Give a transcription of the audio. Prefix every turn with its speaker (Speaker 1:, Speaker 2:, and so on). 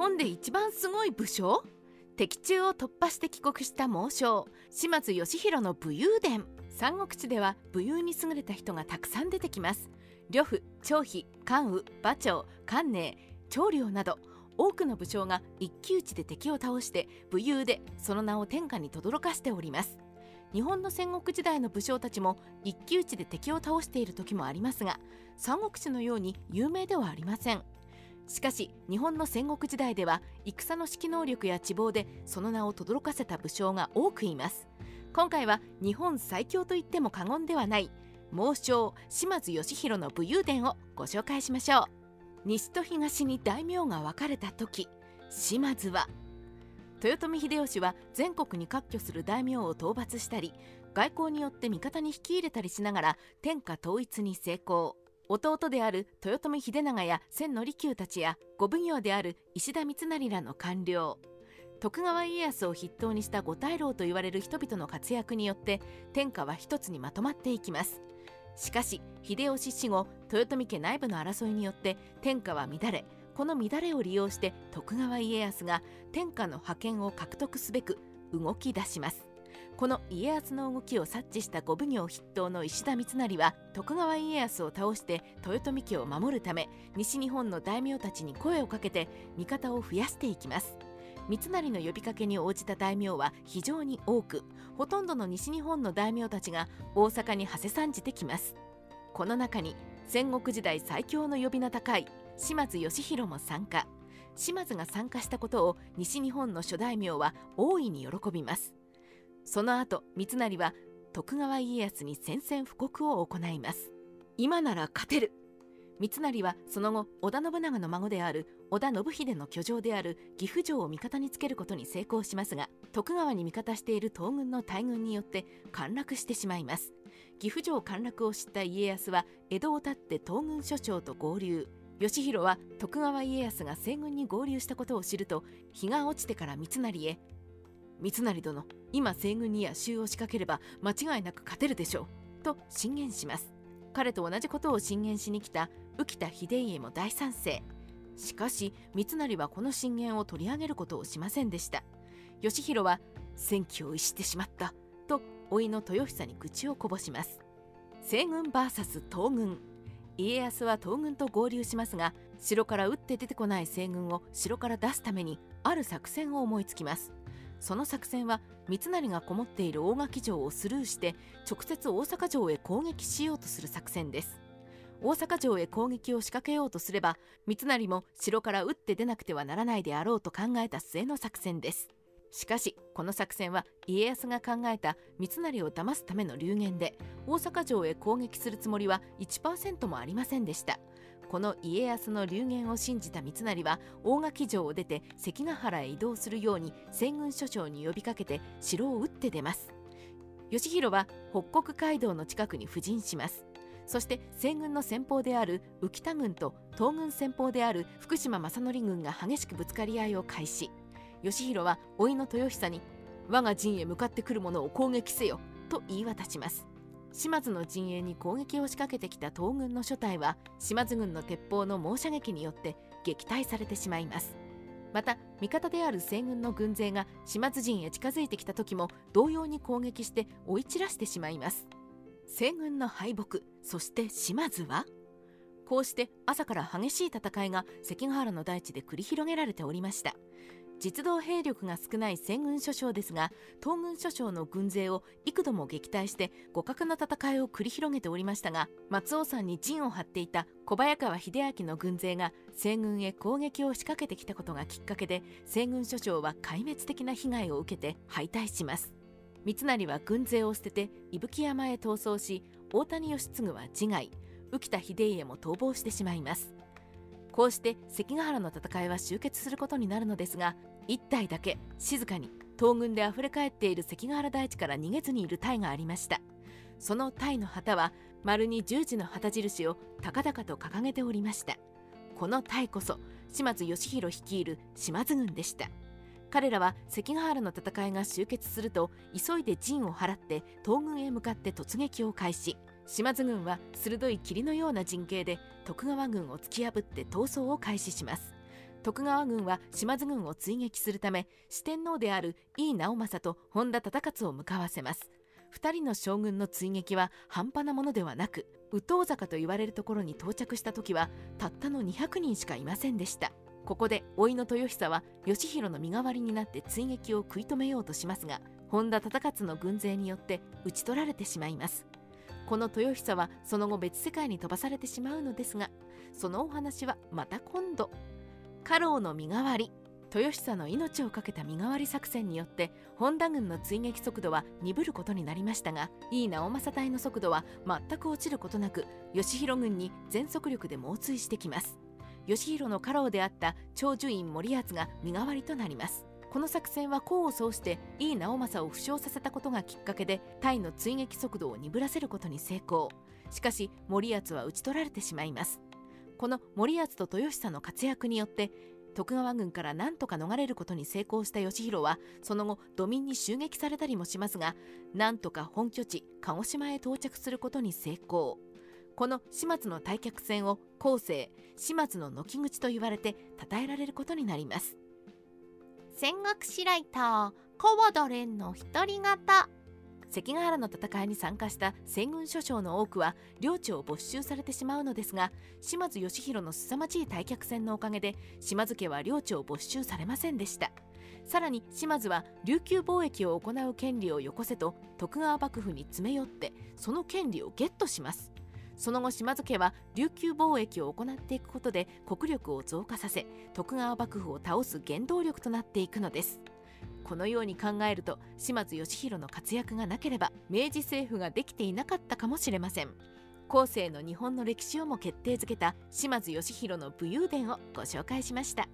Speaker 1: 本で一番すごい武将？敵中を突破して帰国した猛将島津義弘の武勇伝。三国志では武勇に優れた人がたくさん出てきます。呂布張飛関羽馬長関寧長領など多くの武将が一騎打ちで敵を倒して武勇でその名を天下に轟かしております。日本の戦国時代の武将たちも一騎打ちで敵を倒している時もありますが三国志のように有名ではありません。しかし日本の戦国時代では戦の指揮能力や地望でその名を轟かせた武将が多くいます。今回は日本最強と言っても過言ではない猛将島津義弘の武勇伝をご紹介しましょう。西と東に大名が分かれた時島津は豊臣秀吉は全国に割拠する大名を討伐したり外交によって味方に引き入れたりしながら天下統一に成功。弟である豊臣秀長や千利休たちや御奉行である石田三成らの官僚。徳川家康を筆頭にした五大老と言われる人々の活躍によって天下は一つにまとまっていきます。しかし秀吉死後豊臣家内部の争いによって天下は乱れこの乱れを利用して徳川家康が天下の覇権を獲得すべく動き出します。この家康の動きを察知した御奉行筆頭の石田三成は徳川家康を倒して豊臣家を守るため西日本の大名たちに声をかけて味方を増やしていきます。三成の呼びかけに応じた大名は非常に多くほとんどの西日本の大名たちが大阪に馳せ参じてきます。この中に戦国時代最強の呼び名高い島津義弘も参加。島津が参加したことを西日本の諸大名は大いに喜びます。その後三成は徳川家康に宣戦布告を行います。今なら勝てる。三成はその後織田信長の孫である織田信秀の居城である岐阜城を味方につけることに成功しますが徳川に味方している東軍の大軍によって陥落してしまいます。岐阜城陥落を知った家康は江戸を立って東軍所長と合流。義弘は徳川家康が西軍に合流したことを知ると日が落ちてから三成へ三成殿今西軍に野襲を仕掛ければ間違いなく勝てるでしょうと進言します。彼と同じことを進言しに来た浮田秀家も大賛成。しかし三成はこの進言を取り上げることをしませんでした。義弘は戦機を逸してしまったと甥の豊久に口をこぼします。西軍 VS 東軍。家康は東軍と合流しますが城から打って出てこない西軍を城から出すためにある作戦を思いつきます。その作戦は三成がこもっている大垣城をスルーして直接大阪城へ攻撃しようとする作戦です。大阪城へ攻撃を仕掛けようとすれば三成も城から打って出なくてはならないであろうと考えた末の作戦です。しかしこの作戦は家康が考えた三成を騙すための流言で大阪城へ攻撃するつもりは1%もありませんでした。この家康の流言を信じた三成は大垣城を出て関ヶ原へ移動するように西軍所長に呼びかけて城を撃って出ます。義弘は北国街道の近くに布陣します。そして西軍の先鋒である浮田軍と東軍先鋒である福島正則軍が激しくぶつかり合いを開始。義弘は甥の豊久に我が陣へ向かってくる者を攻撃せよと言い渡します。島津の陣営に攻撃を仕掛けてきた東軍の諸隊は島津軍の鉄砲の猛射撃によって撃退されてしまいます。また味方である西軍の軍勢が島津陣へ近づいてきた時も同様に攻撃して追い散らしてしまいます。西軍の敗北そして島津はこうして朝から激しい戦いが関ヶ原の大地で繰り広げられておりました。実動兵力が少ない西軍諸将ですが東軍諸将の軍勢を幾度も撃退して互角の戦いを繰り広げておりましたが松尾山に陣を張っていた小早川秀明の軍勢が西軍へ攻撃を仕掛けてきたことがきっかけで西軍諸将は壊滅的な被害を受けて敗退します。三成は軍勢を捨てて伊吹山へ逃走し大谷義継は自害浮田秀家も逃亡してしまいます。こうして関ヶ原の戦いは終結することになるのですが1体だけ静かに東軍であふれ返っている関ヶ原大地から逃げずにいる隊がありました。その隊の旗は丸に十字の旗印を高々と掲げておりました。この隊こそ島津義弘率いる島津軍でした。彼らは関ヶ原の戦いが終結すると急いで陣を払って東軍へ向かって突撃を開始。島津軍は鋭い霧のような陣形で徳川軍を突き破って逃走を開始します。徳川軍は島津軍を追撃するため四天王である井伊直政と本田忠勝を向かわせます。2人の将軍の追撃は半端なものではなく宇東坂と言われるところに到着した時はたったの200人しかいませんでした。ここで甥の豊久は義弘の身代わりになって追撃を食い止めようとしますが本田忠勝の軍勢によって討ち取られてしまいます。この豊久はその後別世界に飛ばされてしまうのですがそのお話はまた今度。家老の身代わり豊久の命を懸けた身代わり作戦によって本田軍の追撃速度は鈍ることになりましたが井伊直政隊の速度は全く落ちることなく義弘軍に全速力で猛追してきます。義弘の家老であった長寿院森厚が身代わりとなります。この作戦は功を奏して井伊直政を負傷させたことがきっかけでタイの追撃速度を鈍らせることに成功。しかし森厚は討ち取られてしまいます。この森厚と豊久の活躍によって徳川軍から何とか逃れることに成功した義弘はその後土民に襲撃されたりもしますがなんとか本拠地鹿児島へ到着することに成功。この始末の退却戦を後世始末の軒口と言われて称えられることになります。
Speaker 2: 戦国史ライター川田蓮の一人型
Speaker 1: 関ヶ原の戦いに参加した戦軍諸将の多くは領地を没収されてしまうのですが島津義弘の凄まじい退却戦のおかげで島津家は領地を没収されませんでした。さらに島津は琉球貿易を行う権利をよこせと徳川幕府に詰め寄ってその権利をゲットします。その後島津家は琉球貿易を行っていくことで国力を増加させ徳川幕府を倒す原動力となっていくのですこのように考えると島津義弘の活躍がなければ明治政府ができていなかったかもしれません後世の日本の歴史をも決定づけた島津義弘の武勇伝をご紹介しました。